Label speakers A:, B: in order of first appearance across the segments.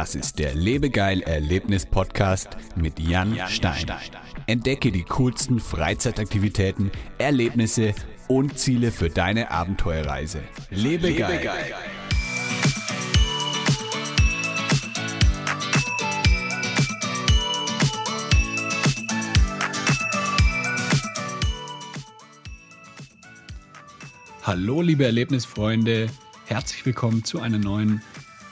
A: Das ist der Lebegeil Erlebnis Podcast mit Jan Stein. Entdecke die coolsten Freizeitaktivitäten, Erlebnisse und Ziele für deine Abenteuerreise. Lebegeil. Lebegeil. Hallo liebe Erlebnisfreunde, herzlich willkommen zu einer neuen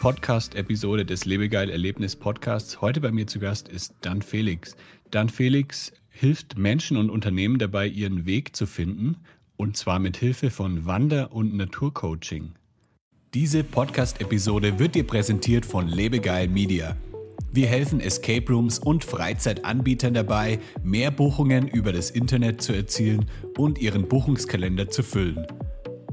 A: Podcast-Episode des Lebegeil Erlebnis Podcasts. Heute bei mir zu Gast ist Dan Felix. Dan Felix hilft Menschen und Unternehmen dabei, ihren Weg zu finden, und zwar mit Hilfe von Wander- und Naturcoaching. Diese Podcast-Episode wird dir präsentiert von Lebegeil Media. Wir helfen Escape Rooms und Freizeitanbietern dabei, mehr Buchungen über das Internet zu erzielen und ihren Buchungskalender zu füllen.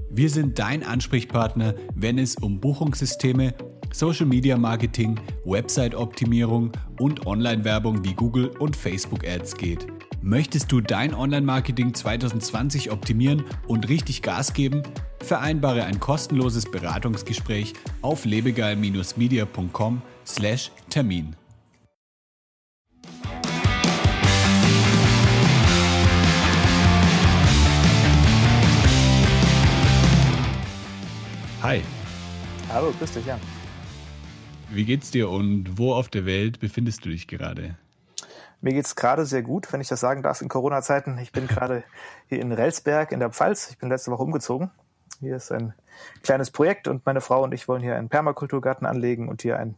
A: Wir sind dein Ansprechpartner, wenn es um Buchungssysteme Social Media Marketing, Website-Optimierung und Online-Werbung wie Google und Facebook-Ads geht. Möchtest du dein Online-Marketing 2020 optimieren und richtig Gas geben? Vereinbare ein kostenloses Beratungsgespräch auf lebegeil-media.com/termin. Hi.
B: Hallo, grüß dich, Jan.
A: Wie geht's dir und wo auf der Welt befindest du dich gerade?
B: Mir geht's gerade sehr gut, wenn ich das sagen darf, in Corona-Zeiten. Ich bin gerade hier in Relsberg in der Pfalz. Ich bin letzte Woche umgezogen. Hier ist ein kleines Projekt und meine Frau und ich wollen hier einen Permakulturgarten anlegen und hier ein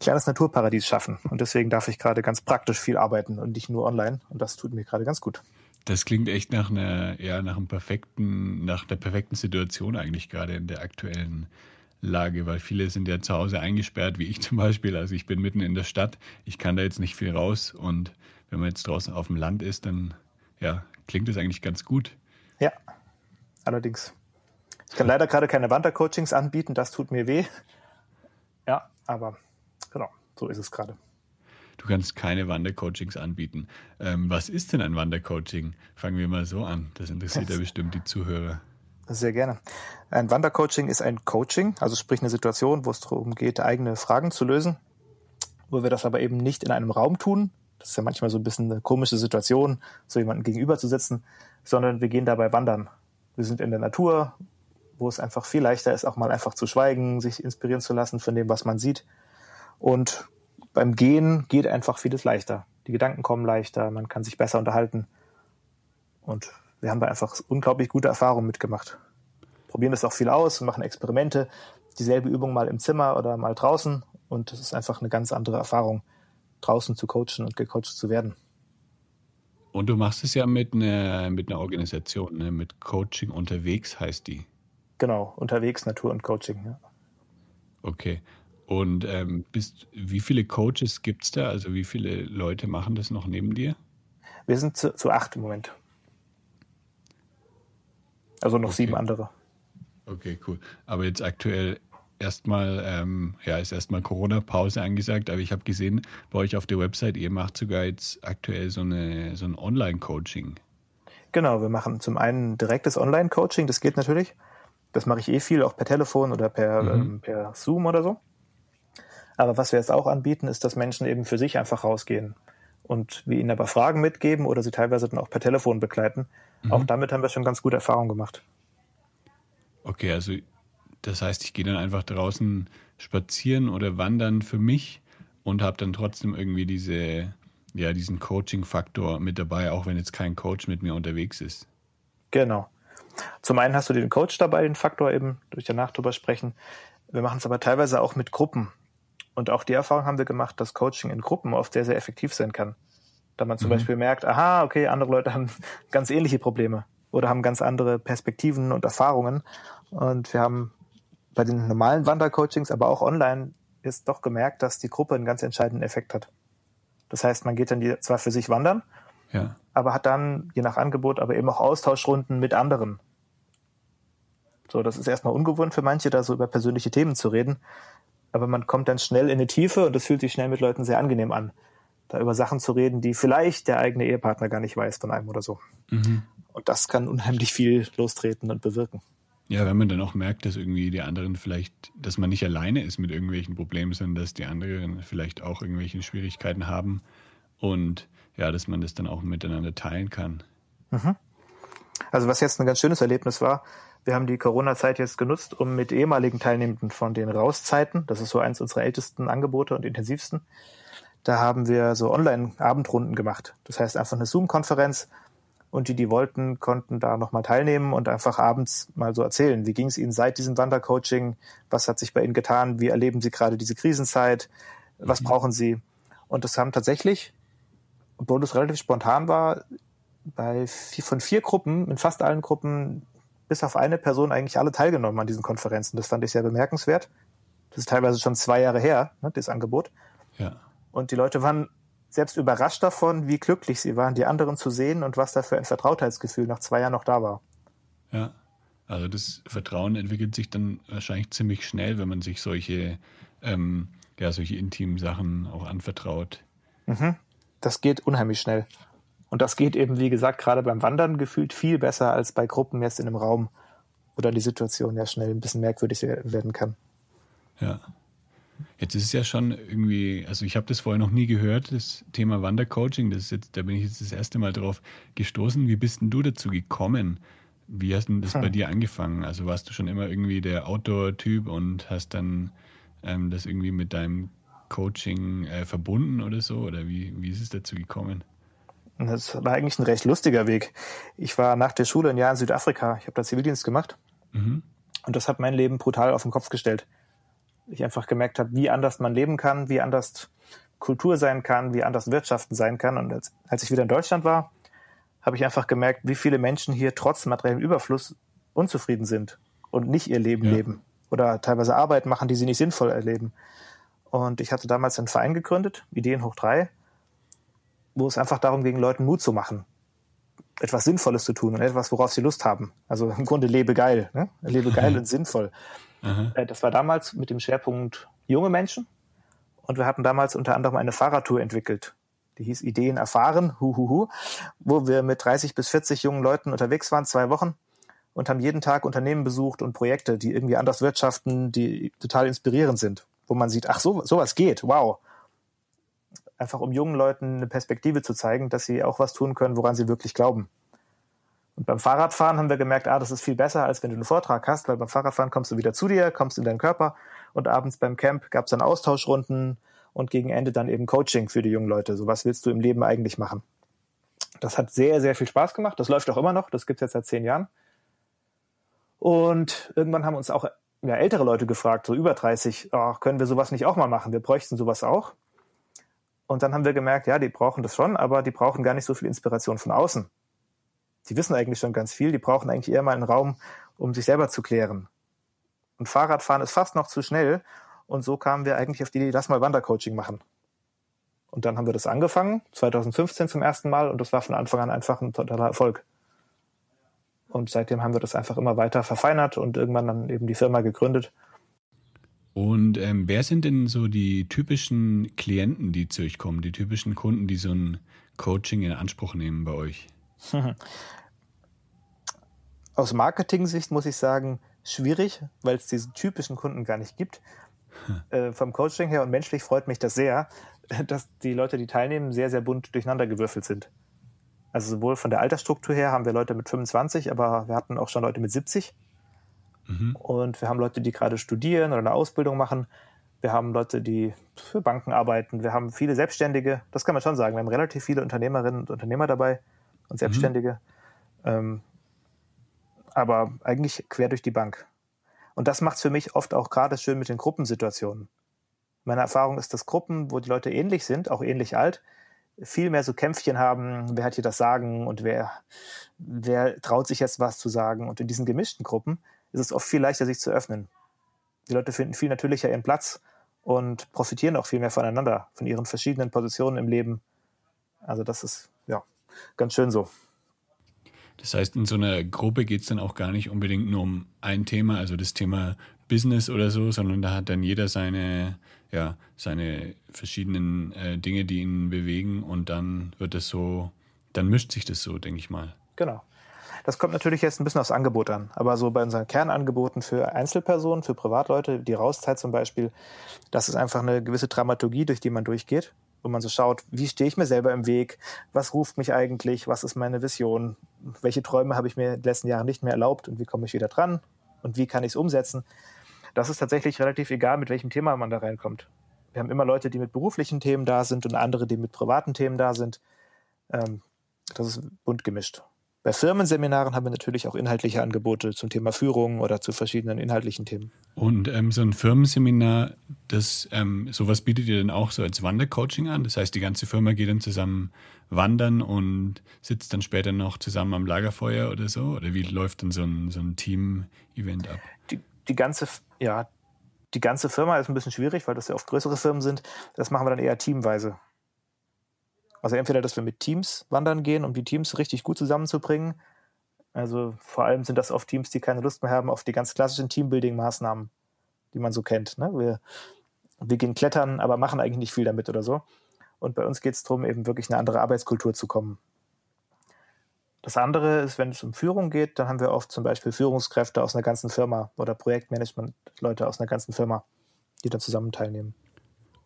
B: kleines Naturparadies schaffen. Und deswegen darf ich gerade ganz praktisch viel arbeiten und nicht nur online. Und das tut mir gerade ganz gut.
A: Das klingt echt nach einer, ja, nach einem perfekten, nach der perfekten Situation eigentlich gerade in der aktuellen Lage, weil viele sind ja zu Hause eingesperrt, wie ich zum Beispiel. Also ich bin mitten in der Stadt, ich kann da jetzt nicht viel raus und wenn man jetzt draußen auf dem Land ist, dann ja, klingt das eigentlich ganz gut.
B: Ja, allerdings. Ich kann leider gerade keine Wandercoachings anbieten, das tut mir weh. Ja, aber genau, so ist es gerade.
A: Du kannst keine Wandercoachings anbieten. Ähm, was ist denn ein Wandercoaching? Fangen wir mal so an. Das interessiert ja bestimmt die Zuhörer.
B: Sehr gerne. Ein Wandercoaching ist ein Coaching, also sprich eine Situation, wo es darum geht, eigene Fragen zu lösen, wo wir das aber eben nicht in einem Raum tun. Das ist ja manchmal so ein bisschen eine komische Situation, so jemanden gegenüber zu sitzen, sondern wir gehen dabei wandern. Wir sind in der Natur, wo es einfach viel leichter ist, auch mal einfach zu schweigen, sich inspirieren zu lassen von dem, was man sieht. Und beim Gehen geht einfach vieles leichter. Die Gedanken kommen leichter, man kann sich besser unterhalten. Und wir haben da einfach unglaublich gute Erfahrungen mitgemacht. Probieren das auch viel aus und machen Experimente. Dieselbe Übung mal im Zimmer oder mal draußen. Und es ist einfach eine ganz andere Erfahrung, draußen zu coachen und gecoacht zu werden.
A: Und du machst es ja mit einer, mit einer Organisation, ne? mit Coaching unterwegs heißt die.
B: Genau, unterwegs, Natur und Coaching, ja.
A: Okay. Und ähm, bist, wie viele Coaches gibt es da? Also wie viele Leute machen das noch neben dir?
B: Wir sind zu, zu acht im Moment. Also noch okay. sieben andere.
A: Okay, cool. Aber jetzt aktuell erstmal, ähm, ja, ist erstmal Corona-Pause angesagt, aber ich habe gesehen, bei euch auf der Website, ihr macht sogar jetzt aktuell so, eine, so ein Online-Coaching.
B: Genau, wir machen zum einen direktes Online-Coaching, das geht natürlich. Das mache ich eh viel, auch per Telefon oder per, mhm. ähm, per Zoom oder so. Aber was wir jetzt auch anbieten, ist, dass Menschen eben für sich einfach rausgehen und wir ihnen aber Fragen mitgeben oder sie teilweise dann auch per Telefon begleiten Mhm. Auch damit haben wir schon ganz gute Erfahrungen gemacht.
A: Okay, also das heißt, ich gehe dann einfach draußen spazieren oder wandern für mich und habe dann trotzdem irgendwie diese, ja, diesen Coaching-Faktor mit dabei, auch wenn jetzt kein Coach mit mir unterwegs ist.
B: Genau. Zum einen hast du den Coach dabei, den Faktor eben, durch danach drüber sprechen. Wir machen es aber teilweise auch mit Gruppen. Und auch die Erfahrung haben wir gemacht, dass Coaching in Gruppen oft sehr, sehr effektiv sein kann. Da man zum mhm. Beispiel merkt, aha, okay, andere Leute haben ganz ähnliche Probleme oder haben ganz andere Perspektiven und Erfahrungen. Und wir haben bei den normalen Wandercoachings, aber auch online, ist doch gemerkt, dass die Gruppe einen ganz entscheidenden Effekt hat. Das heißt, man geht dann zwar für sich wandern, ja. aber hat dann, je nach Angebot, aber eben auch Austauschrunden mit anderen. So, das ist erstmal ungewohnt für manche, da so über persönliche Themen zu reden. Aber man kommt dann schnell in die Tiefe und es fühlt sich schnell mit Leuten sehr angenehm an da über Sachen zu reden, die vielleicht der eigene Ehepartner gar nicht weiß von einem oder so. Mhm. Und das kann unheimlich viel lostreten und bewirken.
A: Ja, wenn man dann auch merkt, dass irgendwie die anderen vielleicht, dass man nicht alleine ist mit irgendwelchen Problemen, sondern dass die anderen vielleicht auch irgendwelche Schwierigkeiten haben und ja, dass man das dann auch miteinander teilen kann.
B: Mhm. Also was jetzt ein ganz schönes Erlebnis war, wir haben die Corona-Zeit jetzt genutzt, um mit ehemaligen Teilnehmenden von den Rauszeiten, das ist so eins unserer ältesten Angebote und intensivsten, da haben wir so Online-Abendrunden gemacht. Das heißt einfach eine Zoom-Konferenz und die, die wollten, konnten da nochmal teilnehmen und einfach abends mal so erzählen, wie ging es ihnen seit diesem Wandercoaching, was hat sich bei ihnen getan, wie erleben sie gerade diese Krisenzeit, was mhm. brauchen sie. Und das haben tatsächlich, obwohl es relativ spontan war, bei vier, von vier Gruppen, in fast allen Gruppen, bis auf eine Person eigentlich alle teilgenommen an diesen Konferenzen. Das fand ich sehr bemerkenswert. Das ist teilweise schon zwei Jahre her, ne, das Angebot.
A: Ja.
B: Und die Leute waren selbst überrascht davon, wie glücklich sie waren, die anderen zu sehen und was da für ein Vertrautheitsgefühl nach zwei Jahren noch da war.
A: Ja, also das Vertrauen entwickelt sich dann wahrscheinlich ziemlich schnell, wenn man sich solche, ähm, ja, solche intimen Sachen auch anvertraut.
B: Mhm. Das geht unheimlich schnell. Und das geht eben, wie gesagt, gerade beim Wandern gefühlt viel besser als bei Gruppen jetzt in einem Raum, oder die Situation ja schnell ein bisschen merkwürdig werden kann.
A: Ja. Jetzt ist es ja schon irgendwie, also ich habe das vorher noch nie gehört, das Thema Wandercoaching. Das ist jetzt, da bin ich jetzt das erste Mal drauf gestoßen. Wie bist denn du dazu gekommen? Wie hast denn das hm. bei dir angefangen? Also warst du schon immer irgendwie der Outdoor-Typ und hast dann ähm, das irgendwie mit deinem Coaching äh, verbunden oder so? Oder wie, wie ist es dazu gekommen?
B: Das war eigentlich ein recht lustiger Weg. Ich war nach der Schule ein Jahr in Südafrika. Ich habe da Zivildienst gemacht. Mhm. Und das hat mein Leben brutal auf den Kopf gestellt ich einfach gemerkt habe, wie anders man leben kann, wie anders Kultur sein kann, wie anders Wirtschaften sein kann. Und als, als ich wieder in Deutschland war, habe ich einfach gemerkt, wie viele Menschen hier trotz materiellem Überfluss unzufrieden sind und nicht ihr Leben ja. leben oder teilweise Arbeit machen, die sie nicht sinnvoll erleben. Und ich hatte damals einen Verein gegründet, Ideen hoch drei, wo es einfach darum ging, Leuten Mut zu machen, etwas Sinnvolles zu tun und etwas, worauf sie Lust haben. Also im Grunde lebe geil, ne? lebe geil und sinnvoll. Mhm. Das war damals mit dem Schwerpunkt junge Menschen. Und wir hatten damals unter anderem eine Fahrradtour entwickelt. Die hieß Ideen erfahren, huhuhu, wo wir mit 30 bis 40 jungen Leuten unterwegs waren, zwei Wochen und haben jeden Tag Unternehmen besucht und Projekte, die irgendwie anders wirtschaften, die total inspirierend sind, wo man sieht, ach, so, sowas geht, wow. Einfach um jungen Leuten eine Perspektive zu zeigen, dass sie auch was tun können, woran sie wirklich glauben. Und beim Fahrradfahren haben wir gemerkt, ah, das ist viel besser, als wenn du einen Vortrag hast, weil beim Fahrradfahren kommst du wieder zu dir, kommst in deinen Körper und abends beim Camp gab es dann Austauschrunden und gegen Ende dann eben Coaching für die jungen Leute. So was willst du im Leben eigentlich machen? Das hat sehr, sehr viel Spaß gemacht. Das läuft auch immer noch. Das gibt's jetzt seit zehn Jahren. Und irgendwann haben uns auch ja, ältere Leute gefragt, so über 30, oh, können wir sowas nicht auch mal machen? Wir bräuchten sowas auch. Und dann haben wir gemerkt, ja, die brauchen das schon, aber die brauchen gar nicht so viel Inspiration von außen die wissen eigentlich schon ganz viel, die brauchen eigentlich eher mal einen Raum, um sich selber zu klären. Und Fahrradfahren ist fast noch zu schnell. Und so kamen wir eigentlich auf die Idee, lass mal Wandercoaching machen. Und dann haben wir das angefangen, 2015 zum ersten Mal, und das war von Anfang an einfach ein totaler Erfolg. Und seitdem haben wir das einfach immer weiter verfeinert und irgendwann dann eben die Firma gegründet.
A: Und ähm, wer sind denn so die typischen Klienten, die zu euch kommen, die typischen Kunden, die so ein Coaching in Anspruch nehmen bei euch?
B: Aus Marketing-Sicht muss ich sagen, schwierig, weil es diese typischen Kunden gar nicht gibt. Äh, vom Coaching her und menschlich freut mich das sehr, dass die Leute, die teilnehmen, sehr, sehr bunt durcheinander gewürfelt sind. Also sowohl von der Altersstruktur her haben wir Leute mit 25, aber wir hatten auch schon Leute mit 70. Mhm. Und wir haben Leute, die gerade studieren oder eine Ausbildung machen. Wir haben Leute, die für Banken arbeiten. Wir haben viele Selbstständige. Das kann man schon sagen. Wir haben relativ viele Unternehmerinnen und Unternehmer dabei und Selbstständige. Mhm. Ähm, aber eigentlich quer durch die Bank. Und das macht es für mich oft auch gerade schön mit den Gruppensituationen. Meine Erfahrung ist, dass Gruppen, wo die Leute ähnlich sind, auch ähnlich alt, viel mehr so Kämpfchen haben, wer hat hier das Sagen und wer, wer traut sich jetzt was zu sagen. Und in diesen gemischten Gruppen ist es oft viel leichter, sich zu öffnen. Die Leute finden viel natürlicher ihren Platz und profitieren auch viel mehr voneinander, von ihren verschiedenen Positionen im Leben. Also das ist, ja, ganz schön so.
A: Das heißt, in so einer Gruppe geht es dann auch gar nicht unbedingt nur um ein Thema, also das Thema Business oder so, sondern da hat dann jeder seine, ja, seine verschiedenen äh, Dinge, die ihn bewegen und dann wird es so, dann mischt sich das so, denke ich mal.
B: Genau. Das kommt natürlich jetzt ein bisschen aufs Angebot an. Aber so bei unseren Kernangeboten für Einzelpersonen, für Privatleute, die Rauszeit zum Beispiel, das ist einfach eine gewisse Dramaturgie, durch die man durchgeht, wo man so schaut, wie stehe ich mir selber im Weg, was ruft mich eigentlich, was ist meine Vision, welche Träume habe ich mir in den letzten Jahren nicht mehr erlaubt und wie komme ich wieder dran und wie kann ich es umsetzen. Das ist tatsächlich relativ egal, mit welchem Thema man da reinkommt. Wir haben immer Leute, die mit beruflichen Themen da sind und andere, die mit privaten Themen da sind. Ähm, das ist bunt gemischt. Bei Firmenseminaren haben wir natürlich auch inhaltliche Angebote zum Thema Führung oder zu verschiedenen inhaltlichen Themen.
A: Und ähm, so ein Firmenseminar, das ähm, sowas bietet ihr dann auch so als Wandercoaching an? Das heißt, die ganze Firma geht dann zusammen wandern und sitzt dann später noch zusammen am Lagerfeuer oder so? Oder wie läuft dann so ein, so ein Team-Event ab?
B: Die, die ganze, ja, die ganze Firma ist ein bisschen schwierig, weil das ja oft größere Firmen sind. Das machen wir dann eher teamweise. Also entweder, dass wir mit Teams wandern gehen, um die Teams richtig gut zusammenzubringen. Also vor allem sind das oft Teams, die keine Lust mehr haben auf die ganz klassischen Teambuilding-Maßnahmen, die man so kennt. Ne? Wir, wir gehen klettern, aber machen eigentlich nicht viel damit oder so. Und bei uns geht es darum, eben wirklich eine andere Arbeitskultur zu kommen. Das andere ist, wenn es um Führung geht, dann haben wir oft zum Beispiel Führungskräfte aus einer ganzen Firma oder Projektmanagement-Leute aus einer ganzen Firma, die da zusammen teilnehmen.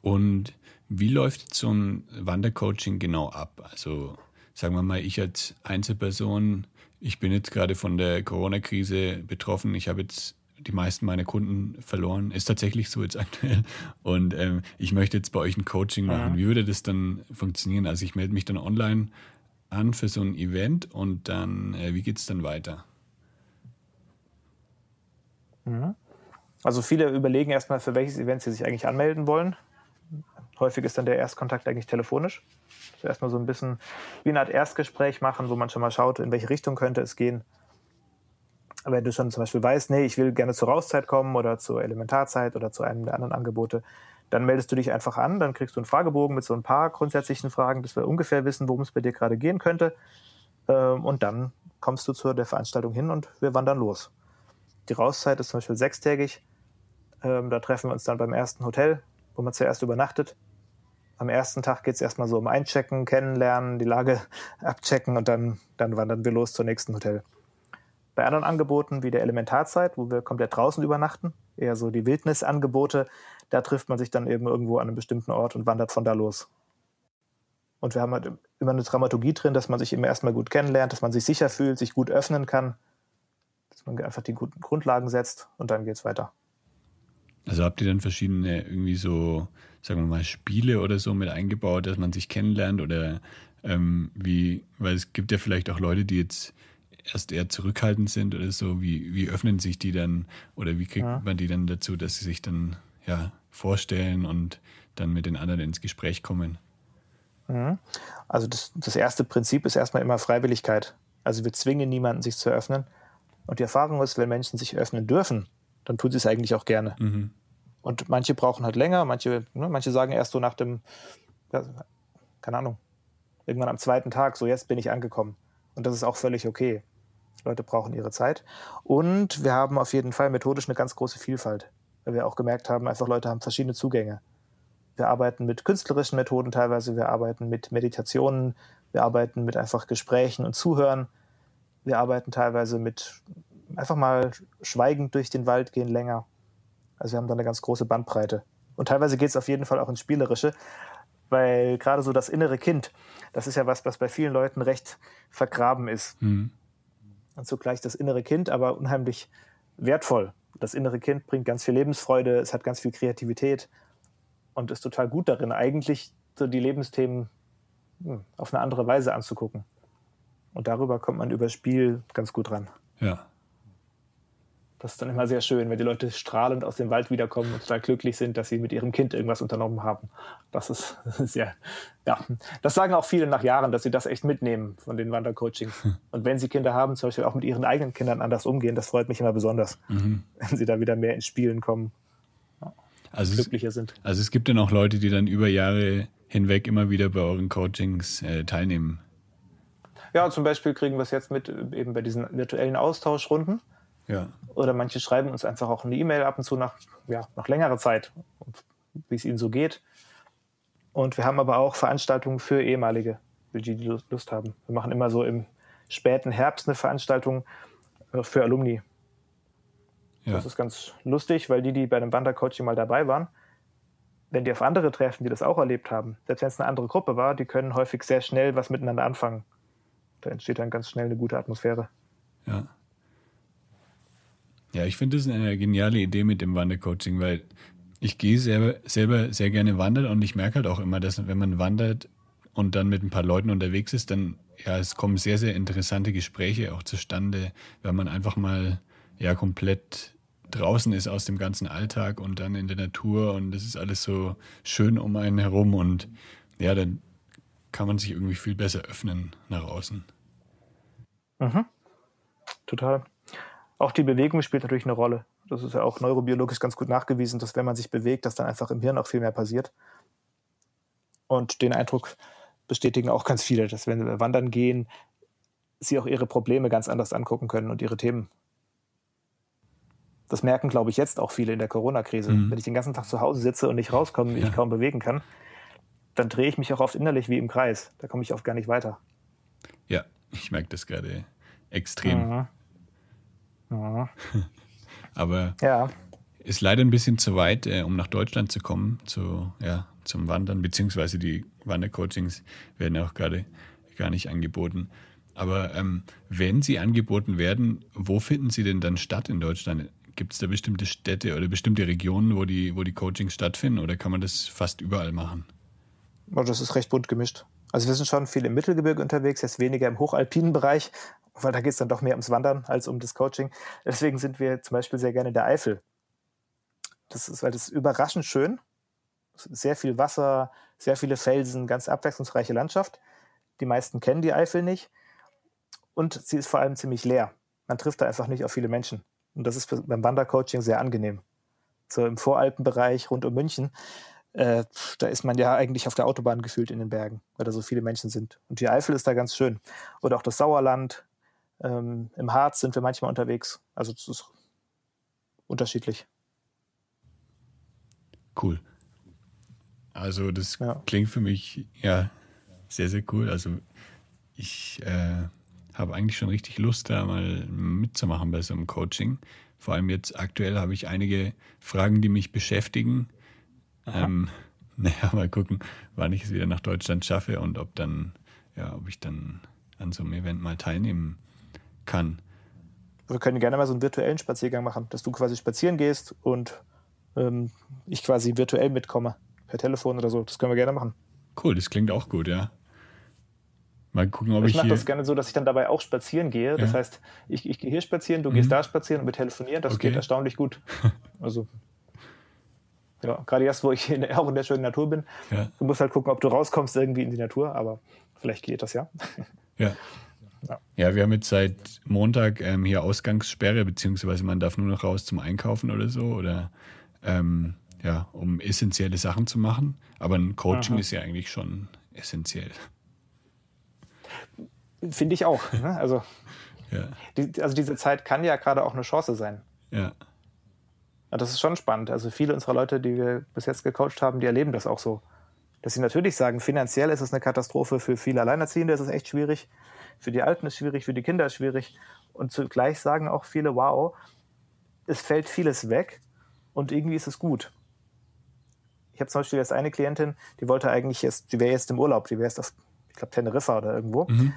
A: Und wie läuft so ein Wandercoaching genau ab? Also sagen wir mal, ich als Einzelperson, ich bin jetzt gerade von der Corona-Krise betroffen. Ich habe jetzt die meisten meiner Kunden verloren. Ist tatsächlich so jetzt aktuell. Und ähm, ich möchte jetzt bei euch ein Coaching machen. Mhm. Wie würde das dann funktionieren? Also ich melde mich dann online an für so ein Event und dann, äh, wie geht es dann weiter?
B: Mhm. Also viele überlegen erstmal, für welches Event sie sich eigentlich anmelden wollen. Häufig ist dann der Erstkontakt eigentlich telefonisch. Also erstmal so ein bisschen wie eine Art Erstgespräch machen, wo man schon mal schaut, in welche Richtung könnte es gehen. Aber wenn du schon zum Beispiel weißt, nee, ich will gerne zur Rauszeit kommen oder zur Elementarzeit oder zu einem der anderen Angebote, dann meldest du dich einfach an, dann kriegst du einen Fragebogen mit so ein paar grundsätzlichen Fragen, dass wir ungefähr wissen, worum es bei dir gerade gehen könnte. Ähm, und dann kommst du zu der Veranstaltung hin und wir wandern los. Die Rauszeit ist zum Beispiel sechstägig. Ähm, da treffen wir uns dann beim ersten Hotel, wo man zuerst übernachtet am ersten Tag geht es erstmal so um Einchecken, kennenlernen, die Lage abchecken und dann, dann wandern wir los zur nächsten Hotel. Bei anderen Angeboten wie der Elementarzeit, wo wir komplett draußen übernachten, eher so die Wildnisangebote, da trifft man sich dann eben irgendwo an einem bestimmten Ort und wandert von da los. Und wir haben halt immer eine Dramaturgie drin, dass man sich immer erstmal gut kennenlernt, dass man sich sicher fühlt, sich gut öffnen kann, dass man einfach die guten Grundlagen setzt und dann geht es weiter.
A: Also habt ihr dann verschiedene irgendwie so, sagen wir mal, Spiele oder so mit eingebaut, dass man sich kennenlernt oder ähm, wie, weil es gibt ja vielleicht auch Leute, die jetzt erst eher zurückhaltend sind oder so, wie, wie öffnen sich die dann oder wie kriegt ja. man die dann dazu, dass sie sich dann ja vorstellen und dann mit den anderen ins Gespräch kommen?
B: Mhm. Also das, das erste Prinzip ist erstmal immer Freiwilligkeit. Also wir zwingen niemanden, sich zu öffnen. Und die Erfahrung ist, wenn Menschen sich öffnen dürfen, dann tun sie es eigentlich auch gerne. Mhm. Und manche brauchen halt länger, manche, ne, manche sagen erst so nach dem, ja, keine Ahnung, irgendwann am zweiten Tag, so jetzt bin ich angekommen. Und das ist auch völlig okay. Leute brauchen ihre Zeit. Und wir haben auf jeden Fall methodisch eine ganz große Vielfalt. Weil wir auch gemerkt haben, einfach Leute haben verschiedene Zugänge. Wir arbeiten mit künstlerischen Methoden teilweise, wir arbeiten mit Meditationen, wir arbeiten mit einfach Gesprächen und Zuhören. Wir arbeiten teilweise mit einfach mal schweigend durch den Wald gehen länger. Also wir haben da eine ganz große Bandbreite. Und teilweise geht es auf jeden Fall auch ins Spielerische, weil gerade so das innere Kind, das ist ja was, was bei vielen Leuten recht vergraben ist. Mhm. Und zugleich das innere Kind, aber unheimlich wertvoll. Das innere Kind bringt ganz viel Lebensfreude, es hat ganz viel Kreativität und ist total gut darin, eigentlich so die Lebensthemen hm, auf eine andere Weise anzugucken. Und darüber kommt man über Spiel ganz gut ran.
A: Ja,
B: das ist dann immer sehr schön, wenn die Leute strahlend aus dem Wald wiederkommen und total glücklich sind, dass sie mit ihrem Kind irgendwas unternommen haben. Das ist sehr, ja, das sagen auch viele nach Jahren, dass sie das echt mitnehmen von den Wandercoachings. Hm. Und wenn sie Kinder haben, zum Beispiel auch mit ihren eigenen Kindern anders umgehen, das freut mich immer besonders, mhm. wenn sie da wieder mehr ins Spielen kommen.
A: Also glücklicher es, sind. Also es gibt dann auch Leute, die dann über Jahre hinweg immer wieder bei euren Coachings äh, teilnehmen.
B: Ja, zum Beispiel kriegen wir es jetzt mit eben bei diesen virtuellen Austauschrunden
A: ja.
B: Oder manche schreiben uns einfach auch eine E-Mail ab und zu nach, ja, nach längerer Zeit, wie es ihnen so geht. Und wir haben aber auch Veranstaltungen für ehemalige, für die, die Lust haben. Wir machen immer so im späten Herbst eine Veranstaltung äh, für Alumni.
A: Ja.
B: Das ist ganz lustig, weil die, die bei einem Wandercoaching mal dabei waren, wenn die auf andere treffen, die das auch erlebt haben, selbst wenn es eine andere Gruppe war, die können häufig sehr schnell was miteinander anfangen. Da entsteht dann ganz schnell eine gute Atmosphäre.
A: Ja. Ja, ich finde das eine geniale Idee mit dem Wandercoaching, weil ich gehe selber, selber sehr gerne wandern und ich merke halt auch immer, dass wenn man wandert und dann mit ein paar Leuten unterwegs ist, dann ja, es kommen sehr, sehr interessante Gespräche auch zustande, wenn man einfach mal ja komplett draußen ist aus dem ganzen Alltag und dann in der Natur und das ist alles so schön um einen herum und ja, dann kann man sich irgendwie viel besser öffnen nach außen.
B: Mhm. Total. Auch die Bewegung spielt natürlich eine Rolle. Das ist ja auch neurobiologisch ganz gut nachgewiesen, dass wenn man sich bewegt, dass dann einfach im Hirn auch viel mehr passiert. Und den Eindruck bestätigen auch ganz viele, dass wenn wir wandern gehen, sie auch ihre Probleme ganz anders angucken können und ihre Themen. Das merken, glaube ich, jetzt auch viele in der Corona-Krise. Mhm. Wenn ich den ganzen Tag zu Hause sitze und nicht rauskomme, mich ja. kaum bewegen kann, dann drehe ich mich auch oft innerlich wie im Kreis. Da komme ich oft gar nicht weiter.
A: Ja, ich merke das gerade extrem. Mhm. Aber
B: ja.
A: ist leider ein bisschen zu weit, äh, um nach Deutschland zu kommen, zu, ja, zum Wandern, beziehungsweise die Wandercoachings werden auch gerade gar nicht angeboten. Aber ähm, wenn sie angeboten werden, wo finden sie denn dann statt in Deutschland? Gibt es da bestimmte Städte oder bestimmte Regionen, wo die, wo die Coachings stattfinden oder kann man das fast überall machen?
B: Oh, das ist recht bunt gemischt. Also wir sind schon viel im Mittelgebirge unterwegs, jetzt weniger im hochalpinen Bereich, weil da geht es dann doch mehr ums Wandern als um das Coaching. Deswegen sind wir zum Beispiel sehr gerne in der Eifel. Das ist, weil das ist überraschend schön. Sehr viel Wasser, sehr viele Felsen, ganz abwechslungsreiche Landschaft. Die meisten kennen die Eifel nicht. Und sie ist vor allem ziemlich leer. Man trifft da einfach nicht auf viele Menschen. Und das ist beim Wandercoaching sehr angenehm. So im Voralpenbereich rund um München, äh, da ist man ja eigentlich auf der Autobahn gefühlt in den Bergen, weil da so viele Menschen sind. Und die Eifel ist da ganz schön. Oder auch das Sauerland, ähm, Im Harz sind wir manchmal unterwegs. Also es ist unterschiedlich.
A: Cool. Also das ja. klingt für mich ja sehr, sehr cool. Also ich äh, habe eigentlich schon richtig Lust, da mal mitzumachen bei so einem Coaching. Vor allem jetzt aktuell habe ich einige Fragen, die mich beschäftigen. Ähm, naja, mal gucken, wann ich es wieder nach Deutschland schaffe und ob dann, ja, ob ich dann an so einem Event mal teilnehmen kann.
B: Wir können gerne mal so einen virtuellen Spaziergang machen, dass du quasi spazieren gehst und ähm, ich quasi virtuell mitkomme, per Telefon oder so. Das können wir gerne machen.
A: Cool, das klingt auch gut, ja. Mal gucken, ob
B: ich.
A: Ich
B: mache das gerne so, dass ich dann dabei auch spazieren gehe. Ja. Das heißt, ich, ich gehe hier spazieren, du mhm. gehst da spazieren und wir telefonieren. Das okay. geht erstaunlich gut. Also, ja, gerade jetzt, wo ich in der, auch in der schönen Natur bin. Ja. Du musst halt gucken, ob du rauskommst irgendwie in die Natur, aber vielleicht geht das ja.
A: Ja. Ja. ja, wir haben jetzt seit Montag ähm, hier Ausgangssperre, beziehungsweise man darf nur noch raus zum Einkaufen oder so oder ähm, ja, um essentielle Sachen zu machen. Aber ein Coaching Aha. ist ja eigentlich schon essentiell.
B: Finde ich auch. Ne? Also,
A: ja.
B: die, also diese Zeit kann ja gerade auch eine Chance sein.
A: Ja.
B: Und das ist schon spannend. Also viele unserer Leute, die wir bis jetzt gecoacht haben, die erleben das auch so. Dass sie natürlich sagen, finanziell ist es eine Katastrophe für viele Alleinerziehende, ist es echt schwierig. Für die Alten ist schwierig, für die Kinder ist schwierig. Und zugleich sagen auch viele, wow, es fällt vieles weg und irgendwie ist es gut. Ich habe zum Beispiel jetzt eine Klientin, die wollte eigentlich jetzt, die wäre jetzt im Urlaub, die wäre jetzt auf, ich glaube, Teneriffa oder irgendwo. Mhm.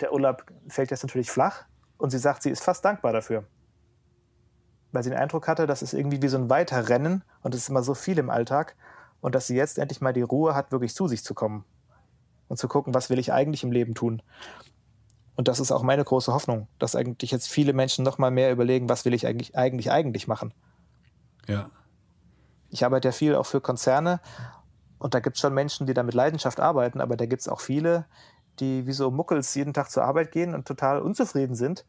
B: Der Urlaub fällt jetzt natürlich flach und sie sagt, sie ist fast dankbar dafür. Weil sie den Eindruck hatte, dass es irgendwie wie so ein Weiterrennen und es ist immer so viel im Alltag und dass sie jetzt endlich mal die Ruhe hat, wirklich zu sich zu kommen und zu gucken, was will ich eigentlich im Leben tun. Und das ist auch meine große Hoffnung, dass eigentlich jetzt viele Menschen noch mal mehr überlegen, was will ich eigentlich eigentlich eigentlich machen.
A: Ja.
B: Ich arbeite ja viel auch für Konzerne und da gibt es schon Menschen, die da mit Leidenschaft arbeiten, aber da gibt es auch viele, die wie so Muckels jeden Tag zur Arbeit gehen und total unzufrieden sind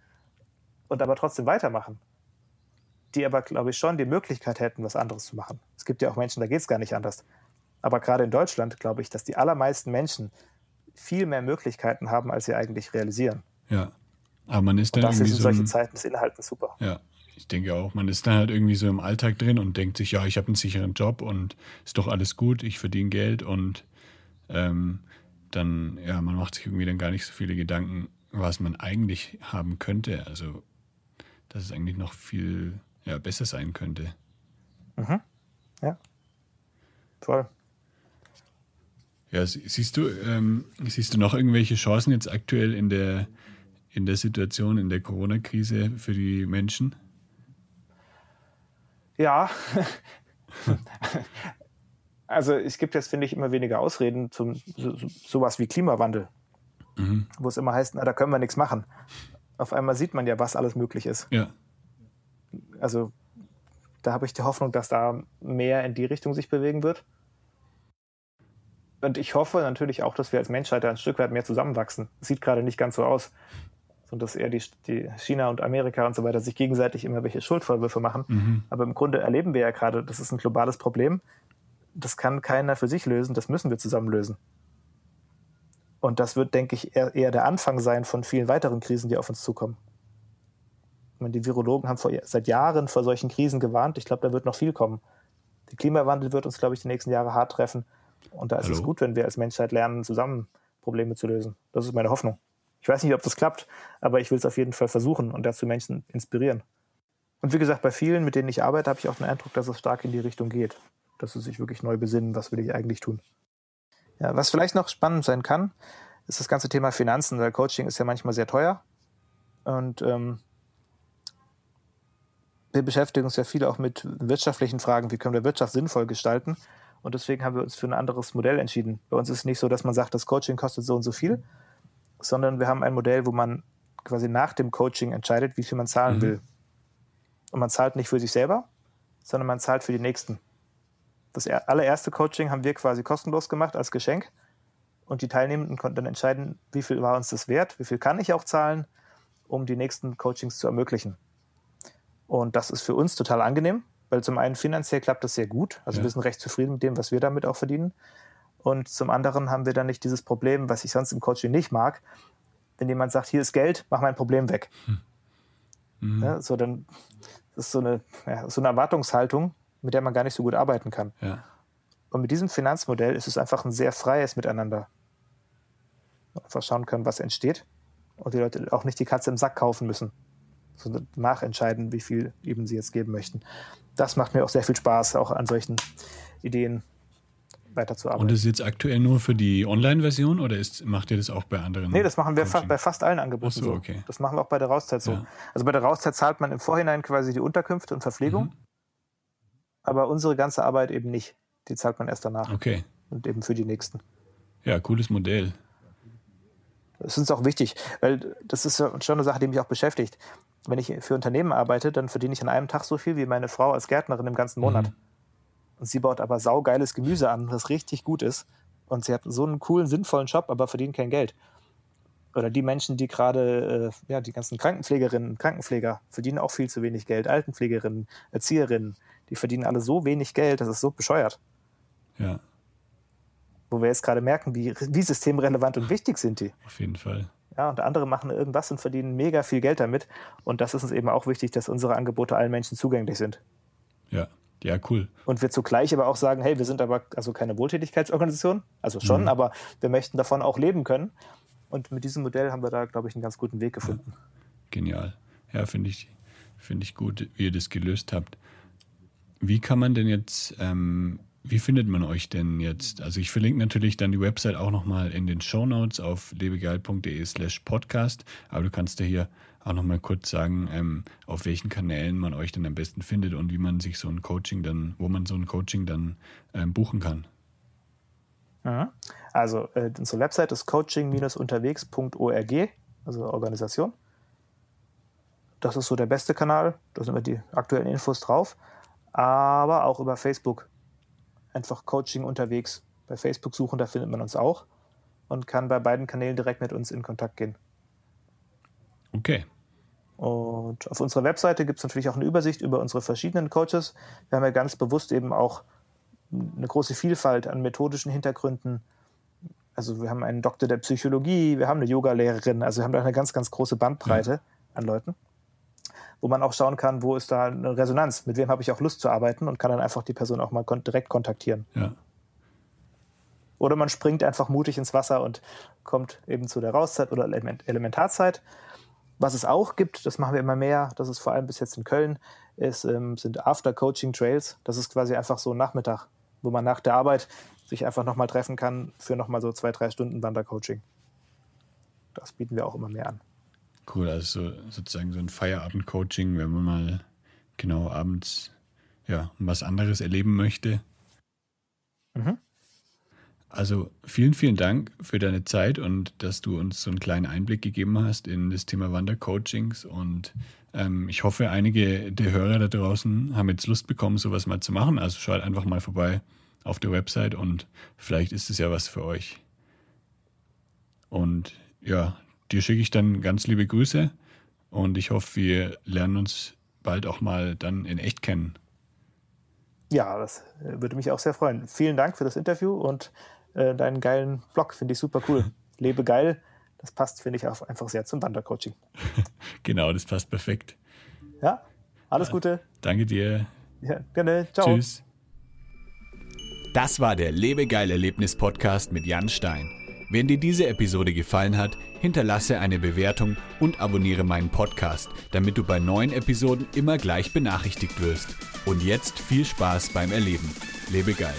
B: und aber trotzdem weitermachen. Die aber, glaube ich, schon die Möglichkeit hätten, was anderes zu machen. Es gibt ja auch Menschen, da geht es gar nicht anders. Aber gerade in Deutschland glaube ich, dass die allermeisten Menschen viel mehr Möglichkeiten haben, als sie eigentlich realisieren.
A: Ja. Aber man ist dann
B: und dafür sind so solche Zeiten des Inhalten super.
A: Ja, ich denke auch. Man ist dann halt irgendwie so im Alltag drin und denkt sich, ja, ich habe einen sicheren Job und ist doch alles gut, ich verdiene Geld und ähm, dann, ja, man macht sich irgendwie dann gar nicht so viele Gedanken, was man eigentlich haben könnte. Also, dass es eigentlich noch viel ja, besser sein könnte.
B: Mhm. Ja. Voll.
A: Ja, siehst du, ähm, siehst du noch irgendwelche Chancen jetzt aktuell in der, in der Situation, in der Corona-Krise für die Menschen?
B: Ja. also es gibt jetzt, finde ich, immer weniger Ausreden zum so, sowas wie Klimawandel, mhm. wo es immer heißt, na, da können wir nichts machen. Auf einmal sieht man ja, was alles möglich ist.
A: Ja.
B: Also da habe ich die Hoffnung, dass da mehr in die Richtung sich bewegen wird. Und ich hoffe natürlich auch, dass wir als Menschheit ein Stück weit mehr zusammenwachsen. Sieht gerade nicht ganz so aus. Und dass eher die, die, China und Amerika und so weiter sich gegenseitig immer welche Schuldvorwürfe machen. Mhm. Aber im Grunde erleben wir ja gerade, das ist ein globales Problem. Das kann keiner für sich lösen, das müssen wir zusammen lösen. Und das wird, denke ich, eher, eher der Anfang sein von vielen weiteren Krisen, die auf uns zukommen. Meine, die Virologen haben vor, seit Jahren vor solchen Krisen gewarnt. Ich glaube, da wird noch viel kommen. Der Klimawandel wird uns, glaube ich, die nächsten Jahre hart treffen. Und da ist Hallo? es gut, wenn wir als Menschheit lernen, zusammen Probleme zu lösen. Das ist meine Hoffnung. Ich weiß nicht, ob das klappt, aber ich will es auf jeden Fall versuchen und dazu Menschen inspirieren. Und wie gesagt, bei vielen, mit denen ich arbeite, habe ich auch den Eindruck, dass es stark in die Richtung geht. Dass sie sich wirklich neu besinnen, was will ich eigentlich tun. Ja, was vielleicht noch spannend sein kann, ist das ganze Thema Finanzen, weil Coaching ist ja manchmal sehr teuer. Und ähm, wir beschäftigen uns ja viel auch mit wirtschaftlichen Fragen, wie können wir Wirtschaft sinnvoll gestalten. Und deswegen haben wir uns für ein anderes Modell entschieden. Bei uns ist es nicht so, dass man sagt, das Coaching kostet so und so viel, sondern wir haben ein Modell, wo man quasi nach dem Coaching entscheidet, wie viel man zahlen mhm. will. Und man zahlt nicht für sich selber, sondern man zahlt für die Nächsten. Das allererste Coaching haben wir quasi kostenlos gemacht als Geschenk. Und die Teilnehmenden konnten dann entscheiden, wie viel war uns das wert, wie viel kann ich auch zahlen, um die nächsten Coachings zu ermöglichen. Und das ist für uns total angenehm, weil zum einen finanziell klappt das sehr gut. Also ja. wir sind recht zufrieden mit dem, was wir damit auch verdienen. Und zum anderen haben wir dann nicht dieses Problem, was ich sonst im Coaching nicht mag, wenn jemand sagt, hier ist Geld, mach mein Problem weg. Hm. Mhm. Ja, so dann das ist so eine, ja, so eine Erwartungshaltung, mit der man gar nicht so gut arbeiten kann.
A: Ja.
B: Und mit diesem Finanzmodell ist es einfach ein sehr freies Miteinander. Einfach schauen können, was entsteht und die Leute auch nicht die Katze im Sack kaufen müssen so nachentscheiden, wie viel eben sie jetzt geben möchten. Das macht mir auch sehr viel Spaß, auch an solchen Ideen weiterzuarbeiten.
A: Und ist jetzt aktuell nur für die Online-Version oder ist, macht ihr das auch bei anderen?
B: Nee, das machen wir fa bei fast allen Angeboten so, so. Okay. Das machen wir auch bei der Rauszeit so. Ja. Also bei der Rauszeit zahlt man im Vorhinein quasi die Unterkünfte und Verpflegung, mhm. aber unsere ganze Arbeit eben nicht. Die zahlt man erst danach.
A: Okay.
B: Und eben für die nächsten.
A: Ja, cooles Modell.
B: Das ist uns auch wichtig, weil das ist schon eine Sache, die mich auch beschäftigt wenn ich für Unternehmen arbeite, dann verdiene ich an einem Tag so viel wie meine Frau als Gärtnerin im ganzen Monat. Mhm. Und sie baut aber saugeiles Gemüse an, das richtig gut ist. Und sie hat so einen coolen, sinnvollen Job, aber verdient kein Geld. Oder die Menschen, die gerade, äh, ja, die ganzen Krankenpflegerinnen und Krankenpfleger verdienen auch viel zu wenig Geld. Altenpflegerinnen, Erzieherinnen, die verdienen alle so wenig Geld, das ist so bescheuert.
A: Ja.
B: Wo wir jetzt gerade merken, wie, wie systemrelevant und wichtig sind die.
A: Auf jeden Fall.
B: Ja, und andere machen irgendwas und verdienen mega viel Geld damit. Und das ist uns eben auch wichtig, dass unsere Angebote allen Menschen zugänglich sind.
A: Ja, ja, cool.
B: Und wir zugleich aber auch sagen, hey, wir sind aber also keine Wohltätigkeitsorganisation, also schon, mhm. aber wir möchten davon auch leben können. Und mit diesem Modell haben wir da, glaube ich, einen ganz guten Weg gefunden. Ja.
A: Genial. Ja, finde ich, find ich gut, wie ihr das gelöst habt. Wie kann man denn jetzt ähm, wie findet man euch denn jetzt? Also ich verlinke natürlich dann die Website auch nochmal in den Show Notes auf lebegeil.de slash podcast, aber du kannst ja hier auch nochmal kurz sagen, ähm, auf welchen Kanälen man euch dann am besten findet und wie man sich so ein Coaching dann, wo man so ein Coaching dann ähm, buchen kann.
B: Also äh, unsere Website ist coaching-unterwegs.org, also Organisation. Das ist so der beste Kanal, da sind immer die aktuellen Infos drauf, aber auch über Facebook einfach Coaching unterwegs bei Facebook suchen, da findet man uns auch und kann bei beiden Kanälen direkt mit uns in Kontakt gehen.
A: Okay.
B: Und auf unserer Webseite gibt es natürlich auch eine Übersicht über unsere verschiedenen Coaches. Wir haben ja ganz bewusst eben auch eine große Vielfalt an methodischen Hintergründen. Also wir haben einen Doktor der Psychologie, wir haben eine Yoga-Lehrerin, also wir haben da eine ganz, ganz große Bandbreite ja. an Leuten wo man auch schauen kann, wo ist da eine Resonanz, mit wem habe ich auch Lust zu arbeiten und kann dann einfach die Person auch mal kon direkt kontaktieren.
A: Ja.
B: Oder man springt einfach mutig ins Wasser und kommt eben zu der Rauszeit oder Elementarzeit. Was es auch gibt, das machen wir immer mehr, das ist vor allem bis jetzt in Köln, ist, ähm, sind After-Coaching-Trails. Das ist quasi einfach so ein Nachmittag, wo man nach der Arbeit sich einfach nochmal treffen kann für nochmal so zwei, drei Stunden Wandercoaching. Das bieten wir auch immer mehr an.
A: Cool, also sozusagen so ein Feierabend-Coaching, wenn man mal genau abends ja, was anderes erleben möchte. Mhm. Also vielen, vielen Dank für deine Zeit und dass du uns so einen kleinen Einblick gegeben hast in das Thema Wandercoachings. Und ähm, ich hoffe, einige der Hörer da draußen haben jetzt Lust bekommen, sowas mal zu machen. Also schaut einfach mal vorbei auf der Website und vielleicht ist es ja was für euch. Und ja, dir schicke ich dann ganz liebe Grüße und ich hoffe, wir lernen uns bald auch mal dann in echt kennen.
B: Ja, das äh, würde mich auch sehr freuen. Vielen Dank für das Interview und äh, deinen geilen Blog, finde ich super cool. Lebe geil, das passt, finde ich, auch einfach sehr zum Wandercoaching.
A: genau, das passt perfekt.
B: Ja, alles Gute.
A: Danke dir.
B: Ja, gerne. Ciao. Tschüss.
A: Das war der Lebegeil Erlebnis Podcast mit Jan Stein. Wenn dir diese Episode gefallen hat, hinterlasse eine Bewertung und abonniere meinen Podcast, damit du bei neuen Episoden immer gleich benachrichtigt wirst. Und jetzt viel Spaß beim Erleben. Lebe geil.